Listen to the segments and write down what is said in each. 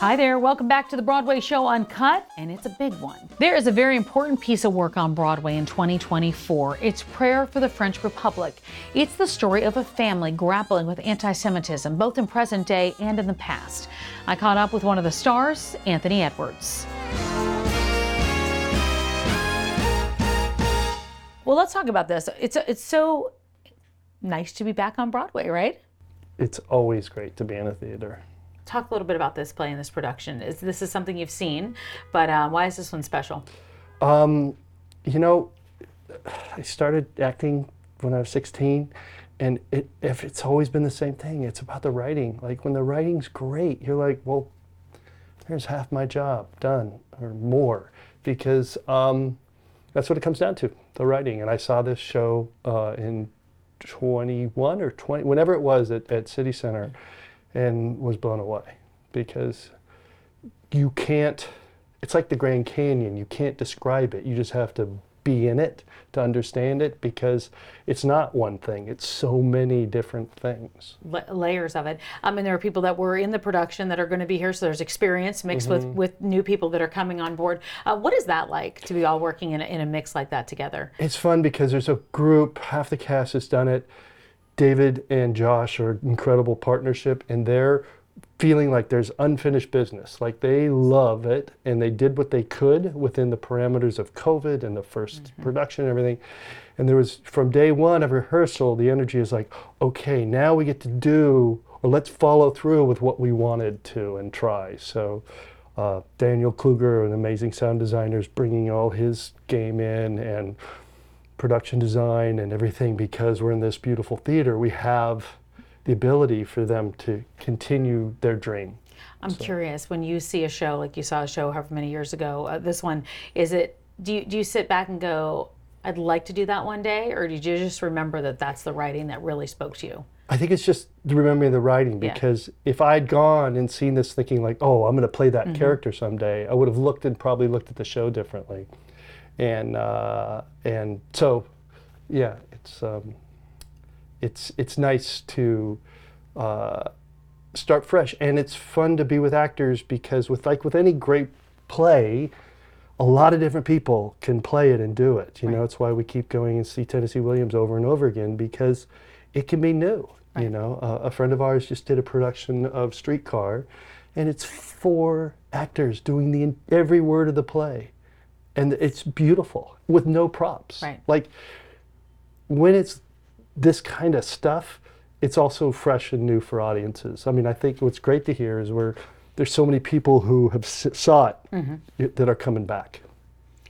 Hi there, welcome back to the Broadway show Uncut, and it's a big one. There is a very important piece of work on Broadway in 2024. It's Prayer for the French Republic. It's the story of a family grappling with anti Semitism, both in present day and in the past. I caught up with one of the stars, Anthony Edwards. Well, let's talk about this. It's, it's so nice to be back on Broadway, right? It's always great to be in a theater talk a little bit about this play and this production. Is this is something you've seen, but uh, why is this one special? Um, you know, I started acting when I was 16, and it, if it's always been the same thing. It's about the writing. Like when the writing's great, you're like, well, here's half my job done or more, because um, that's what it comes down to, the writing. And I saw this show uh, in 21 or 20, whenever it was at, at City Center and was blown away because you can't, it's like the Grand Canyon. You can't describe it. You just have to be in it to understand it because it's not one thing it's so many different things layers of it i mean there are people that were in the production that are going to be here so there's experience mixed mm-hmm. with with new people that are coming on board uh, what is that like to be all working in a, in a mix like that together it's fun because there's a group half the cast has done it David and Josh are incredible partnership, and they're feeling like there's unfinished business. Like they love it, and they did what they could within the parameters of COVID and the 1st mm-hmm. production and everything. And there was from day one of rehearsal, the energy is like, okay, now we get to do, or let's follow through with what we wanted to and try. So. Uh, Daniel Kluger, an amazing sound designer, is bringing all his game in, and production design and everything because we're in this beautiful theater, we have the ability for them to continue their dream. I'm so. curious when you see a show like you saw a show however many years ago, uh, this one, is it, do you, do you sit back and go, I'd like to do that one day? Or did you just remember that that's the writing that really spoke to you? I think it's just remembering the writing because yeah. if I'd gone and seen this thinking like, oh, I'm going to play that mm-hmm. character someday, I would have looked and probably looked at the show differently and uh, and so yeah, it's um, it's it's nice to uh, start fresh, and it's fun to be with actors because with like with any great play, a lot of different people can play it and do it. You right. know, it's why we keep going and see Tennessee Williams over and over again because it can be new. Right. You know, uh, a friend of ours just did a production of Streetcar, and it's four actors doing the every word of the play and it's beautiful with no props. Right. Like when it's this kind of stuff, it's also fresh and new for audiences. I mean, I think what's great to hear is where there's so many people who have saw it mm-hmm. that are coming back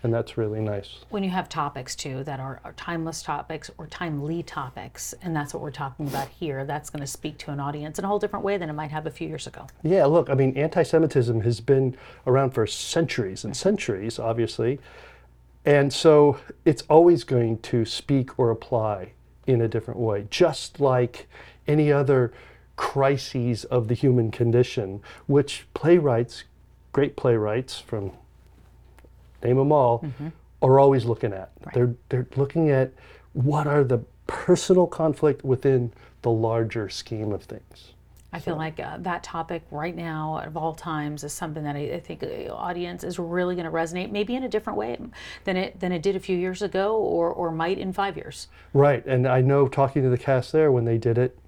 and that's really nice. When you have topics too that are, are, timeless topics or timely topics, and that's what we're talking about here, that's going to speak to an audience in a whole different way than it might have a few years ago. Yeah, look, I mean, anti Semitism has been around for centuries and centuries, obviously. And so it's always going to speak or apply in a different way, just like any other crises of the human condition, which playwrights, great playwrights from name them all, mm-hmm. are always looking at. Right. They're they're looking at what are the personal conflict within the larger scheme of things. I feel like uh, that topic right now, of all times, is something that I, I think the audience is really going to resonate, maybe in a different way than it than it did a few years ago, or or might in five years. Right, and I know talking to the cast there when they did it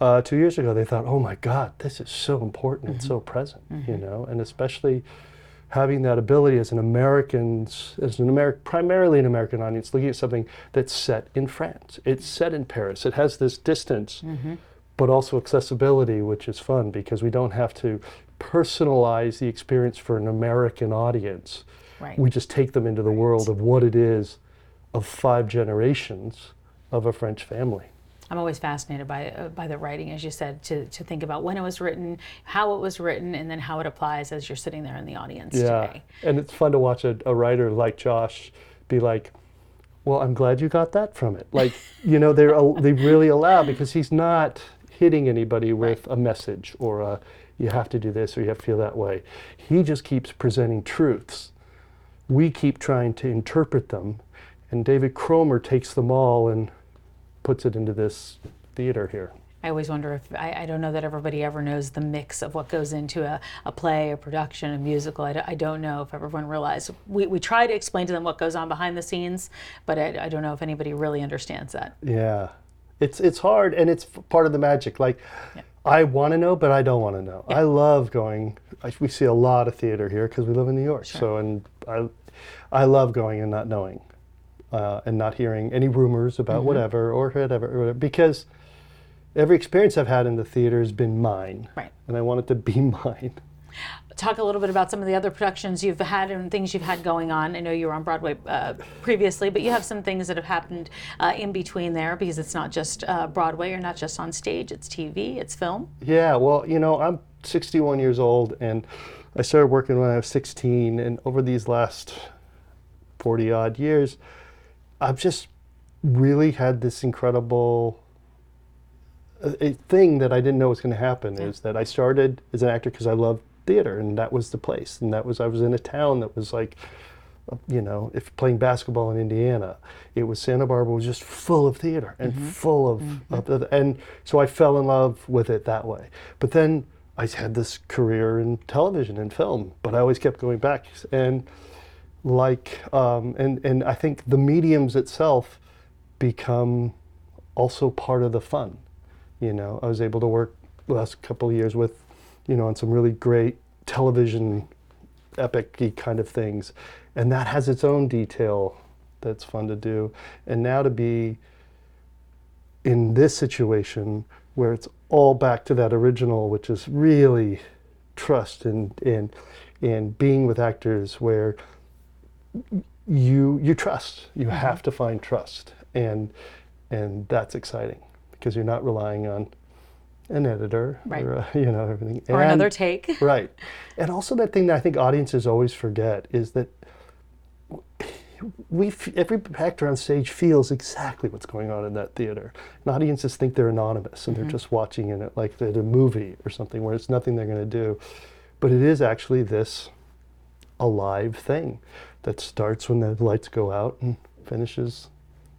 uh, two years ago, they thought, "Oh my God, this is so important mm-hmm. and so present," mm-hmm. you know, and especially having that ability as an American, as an American, primarily an American audience, looking at something that's set in France. It's set in Paris. It has this distance, mm-hmm. but also accessibility, which is fun because we don't have to personalize the experience for an American audience. Right. We just take them into the right. world of what it is of five generations of a French family. I'm always fascinated by uh, by the writing, as you said, to, to think about when it was written, how it was written, and then how it applies as you're sitting there in the audience yeah. today. And it's fun to watch a, a writer like Josh be like, "Well, I'm glad you got that from it." Like, you know, they're they really allow because he's not hitting anybody with right. a message or a you have to do this or you have to feel that way. He just keeps presenting truths. We keep trying to interpret them, and David Cromer takes them all and puts it into this theater here. I always wonder if I, I, don't know that everybody ever knows the mix of what goes into a, a play, a production, a musical. I, d- I don't know if everyone realizes. We, we try to explain to them what goes on behind the scenes, but I, I don't know if anybody really understands that. Yeah, it's it's hard, and it's part of the magic. Like, yeah. I want to know, but I don't want to know. Yeah. I love going. I, we see a lot of theater here because we live in New York. Sure. So, and I, I love going and not knowing, uh, and not hearing any rumors about mm-hmm. whatever or whatever, or whatever because every experience I've had in the theater has been mine. Right. And I want it to be mine. Talk a little bit about some of the other productions you've had and things you've had going on. I know you were on Broadway uh, previously, but you have some things that have happened uh, in between there because it's not just uh, Broadway, you're not just on stage, it's TV, it's film. Yeah, well, you know, I'm 61 years old and I started working when I was 16, and over these last 40 odd years, I've just really had this incredible a, thing that I didn't know was going to happen yeah. is that I started as an actor because I loved theater, and that was the place. And that was I was in a town that was like, you know, if playing basketball in Indiana, it was Santa Barbara was just full of theater and mm-hmm. full of, mm-hmm. of, and so I fell in love with it that way. But then I had this career in television and film, but I always kept going back and like um, and and I think the mediums itself become also part of the fun you know, I was able to work the last couple of years with, you know, on some really great television epic kind of things. And that has its own detail that's fun to do. And now to be in this situation where it's all back to that original, which is really trust and and and being with actors where you you trust. You mm-hmm. have to find trust. And and that's exciting because you're not relying on an editor right. or uh, you know everything or and, another take right and also that thing that i think audiences always forget is that we every actor on stage feels exactly what's going on in that theater and audiences think they're anonymous and mm-hmm. they're just watching in it like they're a movie or something where it's nothing they're going to do but it is actually this alive thing that starts when the lights go out and finishes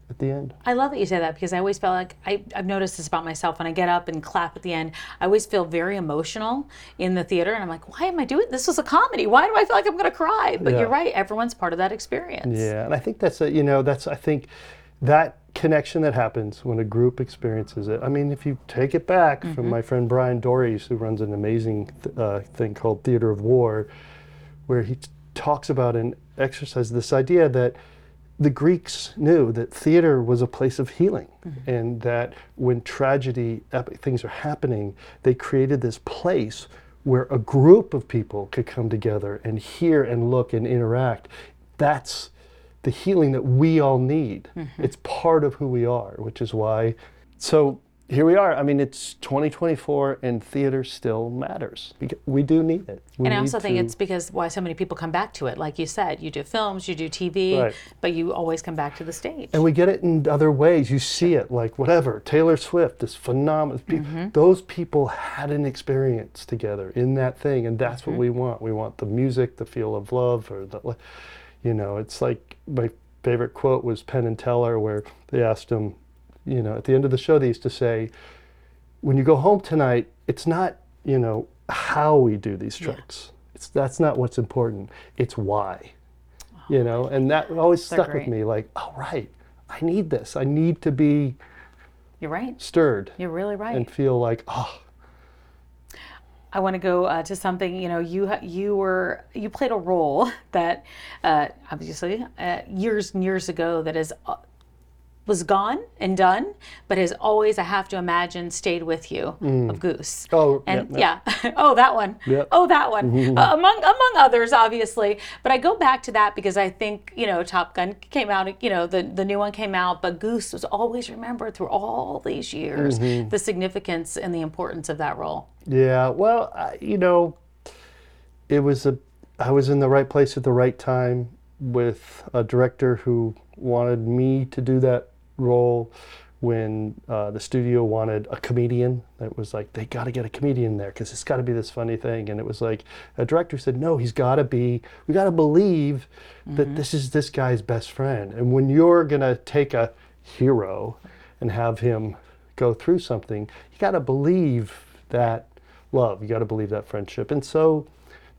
at the end. I love that you say that because I always felt like I, have noticed this about myself when I get up and clap at the end. I always feel very emotional in the theater, and I'm like, why am I doing this? Was a comedy. Why do I feel like I'm going to cry? But yeah. you're right. Everyone's part of that experience. Yeah, and I think that's a, you know that's I think that connection that happens when a group experiences it. I mean, if you take it back mm-hmm. from my friend Bryan Doerries, who runs an amazing th- uh, thing called Theater of War, where he t- talks about an exercise this idea that the Greeks knew that theater was a place of healing, mm-hmm. and that when tragedy, epic things are happening, they created this place where a group of people could come together and hear and look and interact. That's the healing that we all need. Mm-hmm. It's part of who we are, which is why. So here we are. I mean, it's 2024, and theater still matters. We do need it. We and I also think it's because why so many people come back to it. Like you said, you do films, you do TV, right. but you always come back to the stage. And we get it in other ways. You see it, like whatever. Taylor Swift is phenomenal. Mm-hmm. Those people had an experience together in that thing, and that's mm-hmm. what we want. We want the music, the feel of love, or the, you know, it's like my favorite quote was Penn and Teller, where they asked him you know, at the end of the show, they used to say, when you go home tonight, it's not, you know, how we do these tricks. Yeah. It's that's not what's important. It's why. Oh, you know, and that always stuck great. with me. Like, oh right, I need this. I need to be. You're right. Stirred. You're really right. And feel like, oh. I want to go uh, to something. You know, you you were you played a role that uh, obviously uh, years and years ago that is uh, was gone and done, but has always, I have to imagine, stayed with you mm. of Goose. Oh, and yeah, yeah. oh that one. Yep. Oh that one. Mm-hmm. Uh, among among others, obviously. But I go back to that because I think you know Top Gun came out. You know the the new one came out, but Goose was always remembered through all these years. Mm-hmm. The significance and the importance of that role. Yeah. Well, you know, it was a. I was in the right place at the right time with a director who wanted me to do that role when uh, the studio wanted a comedian. It was like they got to get a comedian there because it's got to be this funny thing. And it was like a director said, "No, he's got to be. We got to believe mm-hmm. that this is this guy's best friend. And when you're gonna take a hero and have him go through something, you got to believe that love. You got to believe that friendship. And so,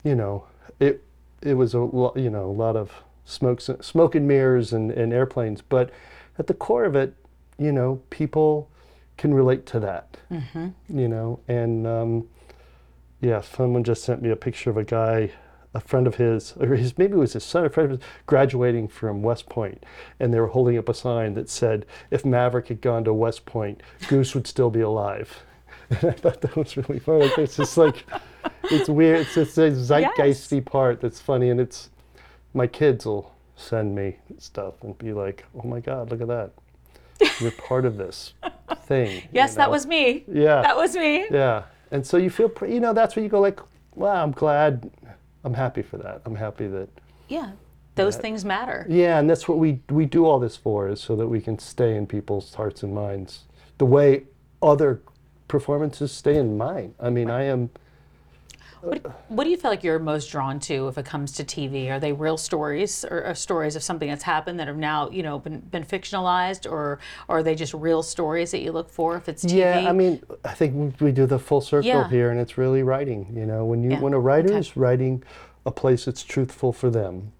you know, it it was a lo- you know a lot of smoke smoke and mirrors and, and airplanes, but at the core of it, you know, people can relate to that. Mm-hmm. You know, and um, yeah, someone just sent me a picture of a guy a friend of his, or his, maybe it was his son, a friend of his, graduating from West Point, and they were holding up a sign that said, "If Maverick had gone to West Point, Goose would still be alive." And I thought that was really funny. It's just like, it's weird. It's just a zeitgeisty part that's funny, and it's my kids will send me stuff and be like, "Oh my God, look at that! You're part of this thing." Yes, you that was me. Yeah. That was me. Yeah, and so you feel, pre- you know, that's where you go like, "Wow, I'm glad." I'm happy for that. I'm happy that Yeah. Those things matter. yeah, and that's what we we do all this for is so that we can stay in people's hearts and minds the way other performances stay in mine. I mean, I am What do you feel like you're most drawn to if it comes to TV? Are they real stories or, or stories of something that's happened that have now, you know, been, been fictionalized or, or are they just real stories that you look for if it's TV? yeah. I mean, I think we- do the full circle Yeah. here, and it's really writing. You know, when you Yeah, when a writer okay. is writing a place that's truthful for them.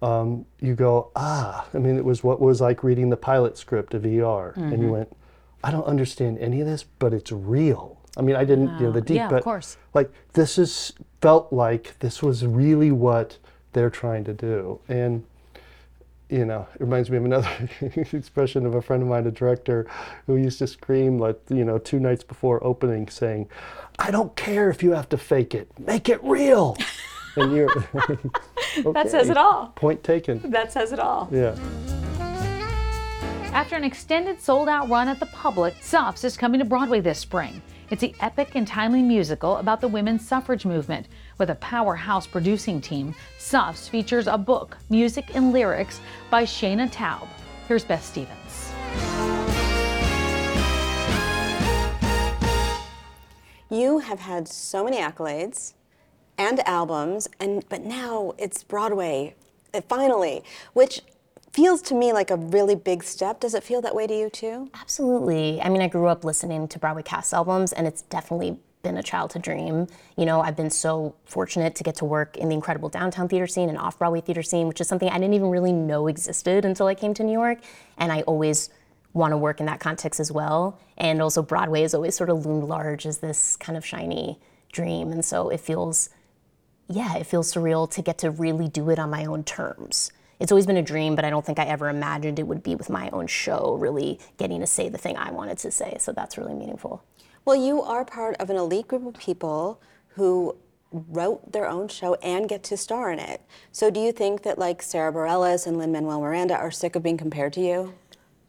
Um, you go, ah, I mean, it was what was like reading the pilot script of ER, and Mm-hmm. you went, I don't understand any of this, but it's real. I mean, I didn't, you know, the deep, Yeah, of but course. like this is felt like this was really what they're trying to do, and you know, it reminds me of another expression of a friend of mine, a director, who used to scream like, you know, two nights before opening, saying, "I don't care if you have to fake it, make it real." and you're That says it all. Point taken. That says it all. Yeah. After an extended sold out run at the public, Suffs is coming to Broadway this spring. It's the epic and timely musical about the women's suffrage movement. With a powerhouse producing team, Suffs features a book, music, and lyrics by Shaina Taub. Here's Beth Stevens. You have had so many accolades and albums, and but now it's Broadway, uh, finally, which feels to me like a really big step. Does it feel that way to you too? Absolutely. I mean, I grew up listening to Broadway cast albums, and it's definitely been a childhood dream. You know, I've been so fortunate to get to work in the incredible downtown theater scene and off Broadway theater scene, which is something I didn't even really know existed until I came to New York. And I always want to work in that context as well. And also, Broadway has always sort of loomed large as this kind of shiny dream. And so it feels, yeah, it feels surreal to get to really do it on my own terms. It's always been a dream, but I don't think I ever imagined it would be with my own show, really getting to say the thing I wanted to say. So that's really meaningful. Well, you are part of an elite group of people who wrote their own show and get to star in it. So do you think that like Sarah Bareilles and Lin Manuel Miranda are sick of being compared to you?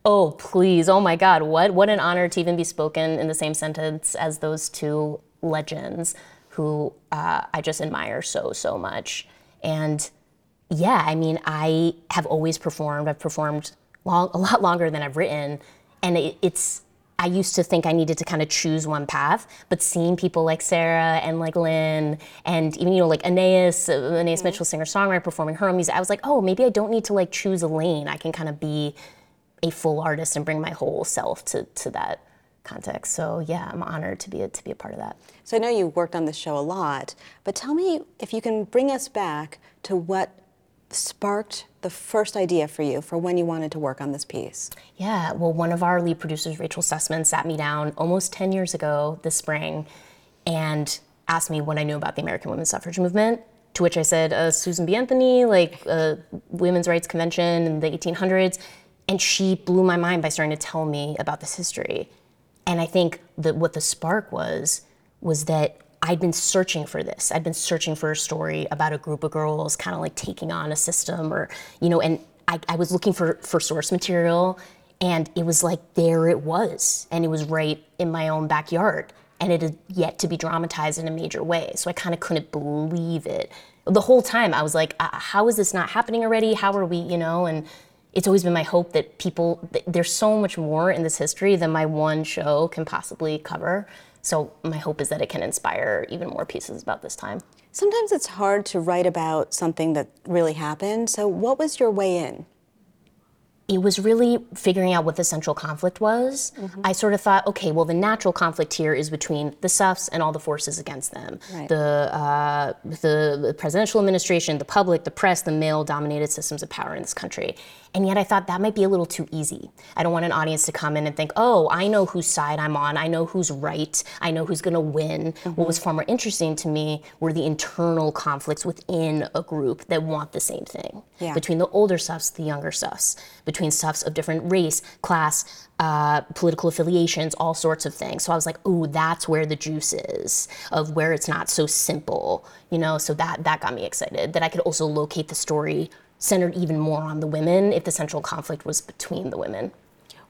Oh, please. Oh my God. What what an honor to even be spoken in the same sentence as those two legends who uh, I just admire so, so much. And yeah, I mean, I have always performed. I've performed long, a lot longer than I've written. And it, it's, I used to think I needed to kind of choose one path, but seeing people like Sarah and like Lin and even, you know, like Anais, uh, Anais Mitchell, singer songwriter, performing her own music, I was like, oh, maybe I don't need to like choose a lane. I can kind of be a full artist and bring my whole self to, to that context. So yeah, I'm honored to be a, to be a part of that. So I know you worked on this show a lot, but tell me if you can bring us back to what sparked the first idea for you for when you wanted to work on this piece. Yeah, well, one of our lead producers, Rachel Sussman, sat me down almost 10 years ago this spring and asked me what I knew about the American women's suffrage movement. To which I said, uh, Susan B. Anthony, like uh, Women's Rights Convention in the 1800s. And she blew my mind by starting to tell me about this history. And I think that what the spark was, was that I'd been searching for this. I'd been searching for a story about a group of girls kind of like taking on a system or, you know, and I, I was looking for, for source material and it was like there it was. And it was right in my own backyard. And it had yet to be dramatized in a major way. So I kind of couldn't believe it. The whole time I was like, uh, how is this not happening already? How are we, you know? And it's always been my hope that people, th- there's so much more in this history than my one show can possibly cover. So my hope is that it can inspire even more pieces about this time. Sometimes it's hard to write about something that really happened. So what was your way in? It was really figuring out what the central conflict was. I sort of thought, okay, well, the natural conflict here is between the Suffs and all the forces against them Right. the, uh, the, the presidential administration, the public, the press, the male dominated systems of power in this country. And yet I thought that might be a little too easy. I don't want an audience to come in and think, oh, I know whose side I'm on. I know who's right. I know who's going to win. What was far more interesting to me were the internal conflicts within a group that want the same thing. Yeah. Between the older Suffs, the younger Suffs, between Suffs of different race, class, uh, political affiliations, all sorts of things. So I was like, ooh, that's where the juice is of where it's not so simple, you know. So that that got me excited. That I could also locate the story centered even more on the women if the central conflict was between the women.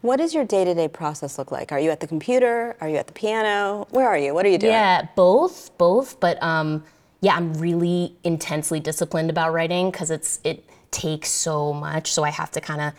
What does your day-to-day process look like? Are you at the computer? Are you at the piano? Where are you? What are you doing? Yeah, both, both. But um, yeah, I'm really intensely disciplined about writing because it's it takes so much. So I have to kind of.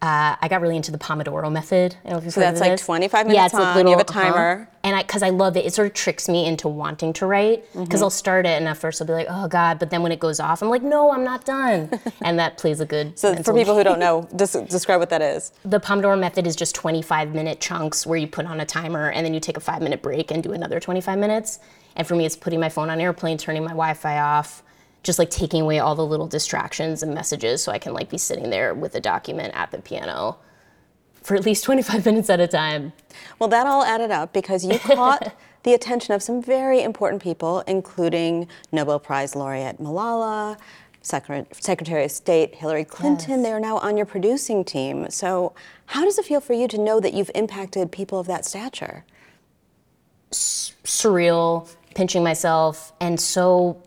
Uh, I got really into the Pomodoro method. I don't know if you've So heard that's of like this. 25 Yeah, minutes it's like little, you have a timer. And I, because I love it, it sort of tricks me into wanting to write. Because Mm-hmm. I'll start it, and at first I'll be like, "Oh God," but then when it goes off, I'm like, "No, I'm not done." and that plays a good. So for people who don't know, des- describe what that is. the Pomodoro method is just 25 minute chunks where you put on a timer and then you take a five minute break and do another 25 minutes. And for me, it's putting my phone on airplane, turning my Wi Fi off, just like taking away all the little distractions and messages so I can like be sitting there with a document at the piano for at least 25 minutes at a time. Well, that all added up because you caught the attention of some very important people, including Nobel Prize laureate Malala, Secre- Secretary of State Hillary Clinton. They are now on your producing team. So, how does it feel for you to know that you've impacted people of that stature? surreal, pinching myself, and so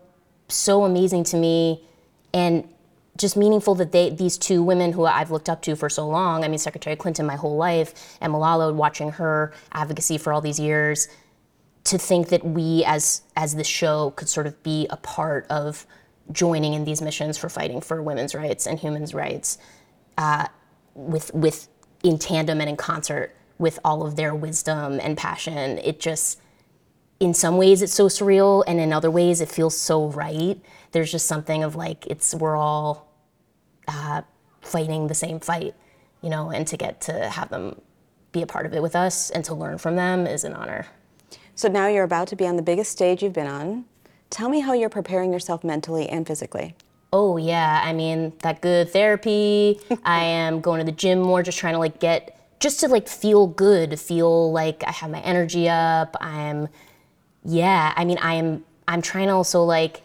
so amazing to me, and just meaningful that they these two women who I've looked up to for so long. I mean, Secretary Clinton my whole life, and Malala, watching her advocacy for all these years, to think that we as as the show could sort of be a part of joining in these missions for fighting for women's rights and humans' rights uh, with with in tandem and in concert with all of their wisdom and passion. It just in some ways it's so surreal and in other ways it feels so right. There's just something of like it's we're all uh, fighting the same fight, you know, and to get to have them be a part of it with us and to learn from them is an honor. So, now you're about to be on the biggest stage you've been on. Tell me how you're preparing yourself mentally and physically. Oh yeah, I mean that good therapy. I am going to the gym more, just trying to like get just to like feel good, feel like I have my energy up. I'm yeah, I mean I am I'm trying to also like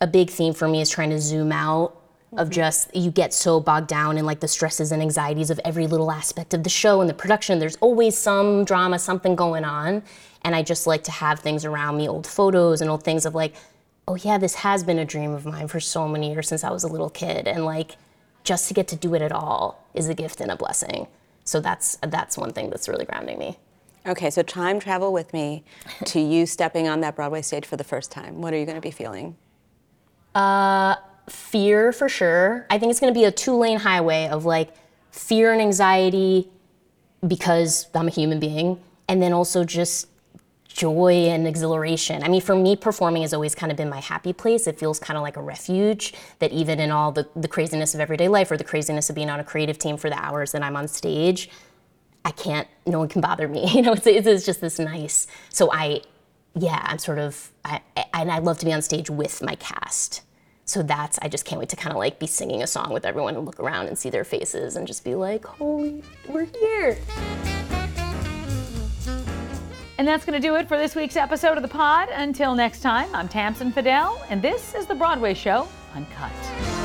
a big theme for me is trying to zoom out of mm-hmm. just you get so bogged down in like the stresses and anxieties of every little aspect of the show and the production. There's always some drama, something going on. And I just like to have things around me, old photos and old things of like, oh yeah, this has been a dream of mine for so many years since I was a little kid. And like just to get to do it at all is a gift and a blessing. So that's that's one thing that's really grounding me. Okay, so time travel with me to you stepping on that Broadway stage for the first time. What are you going to be feeling? Uh, fear for sure. I think it's going to be a two lane highway of like fear and anxiety because I'm a human being, and then also just joy and exhilaration. I mean, for me, performing has always kind of been my happy place. It feels kind of like a refuge that even in all the, the craziness of everyday life or the craziness of being on a creative team for the hours that I'm on stage, I can't, no one can bother me. You know, it's, it's, just this nice. So I, yeah, I'm sort of, I, I, and I love to be on stage with my cast. So that's, I just can't wait to kind of like be singing a song with everyone and look around and see their faces and just be like, holy, we're here. And that's going to do it for this week's episode of the pod. Until next time, I'm Tamsen Fadal, and this is the Broadway show Uncut.